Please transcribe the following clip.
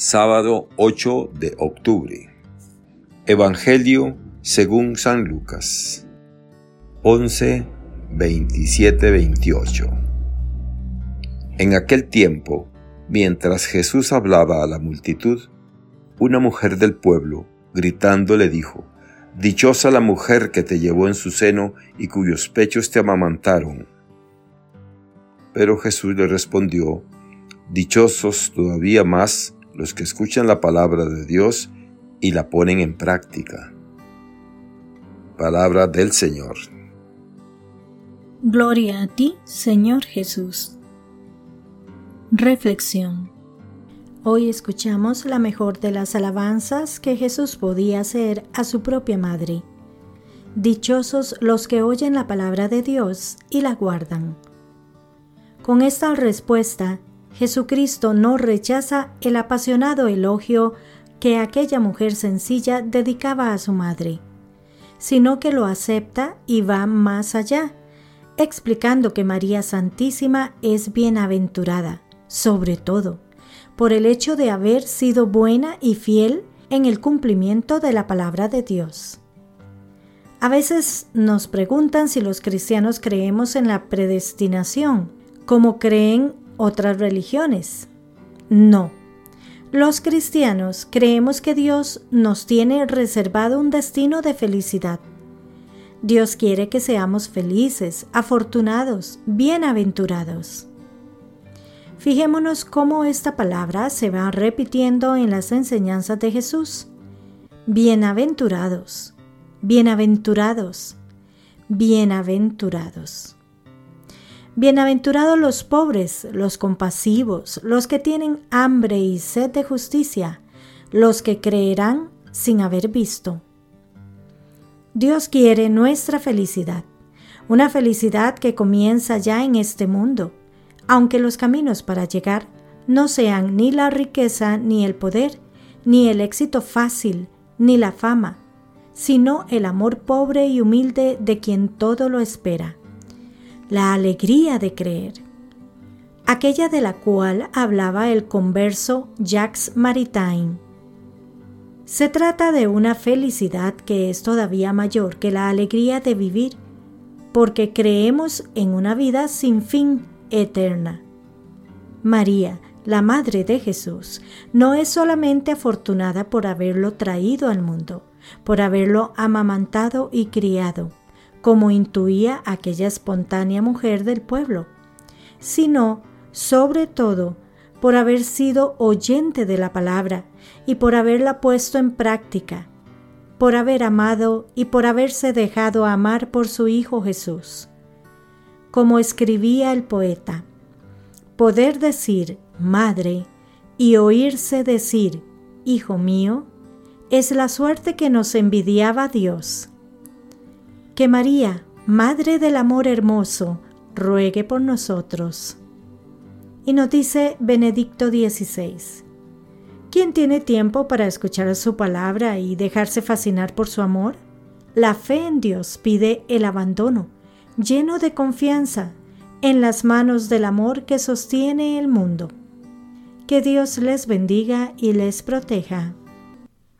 sábado 8 de octubre. Evangelio según San Lucas 11, 27, 28. En aquel tiempo, mientras Jesús hablaba a la multitud, una mujer del pueblo, gritando, le dijo, Dichosa la mujer que te llevó en su seno y cuyos pechos te amamantaron. Pero Jesús le respondió, Dichosos todavía más los que escuchan la palabra de Dios y la ponen en práctica. Palabra del Señor. Gloria a ti, Señor Jesús. Reflexión. Hoy escuchamos la mejor de las alabanzas que Jesús podía hacer a su propia madre. Dichosos los que oyen la palabra de Dios y la guardan. Con esta respuesta, Jesucristo no rechaza el apasionado elogio que aquella mujer sencilla dedicaba a su madre, sino que lo acepta y va más allá, explicando que María Santísima es bienaventurada, sobre todo, por el hecho de haber sido buena y fiel en el cumplimiento de la palabra de Dios. A veces nos preguntan si los cristianos creemos en la predestinación, como creen otras religiones. No. Los cristianos creemos que Dios nos tiene reservado un destino de felicidad. Dios quiere que seamos felices, afortunados, bienaventurados. Fijémonos cómo esta palabra se va repitiendo en las enseñanzas de Jesús. Bienaventurados, bienaventurados, bienaventurados. Bienaventurados los pobres, los compasivos, los que tienen hambre y sed de justicia, los que creerán sin haber visto. Dios quiere nuestra felicidad, una felicidad que comienza ya en este mundo, aunque los caminos para llegar no sean ni la riqueza ni el poder, ni el éxito fácil, ni la fama, sino el amor pobre y humilde de quien todo lo espera la alegría de creer, aquella de la cual hablaba el converso Jacques Maritain. Se trata de una felicidad que es todavía mayor que la alegría de vivir, porque creemos en una vida sin fin eterna. María, la Madre de Jesús, no es solamente afortunada por haberlo traído al mundo, por haberlo amamantado y criado, como intuía aquella espontánea mujer del pueblo, sino, sobre todo, por haber sido oyente de la palabra y por haberla puesto en práctica, por haber amado y por haberse dejado amar por su Hijo Jesús. Como escribía el poeta, poder decir Madre y oírse decir Hijo mío, es la suerte que nos envidiaba Dios que María, Madre del Amor Hermoso, ruegue por nosotros. Y nos dice Benedicto XVI, ¿quién tiene tiempo para escuchar su palabra y dejarse fascinar por su amor? La fe en Dios pide el abandono, lleno de confianza, en las manos del amor que sostiene el mundo. Que Dios les bendiga y les proteja.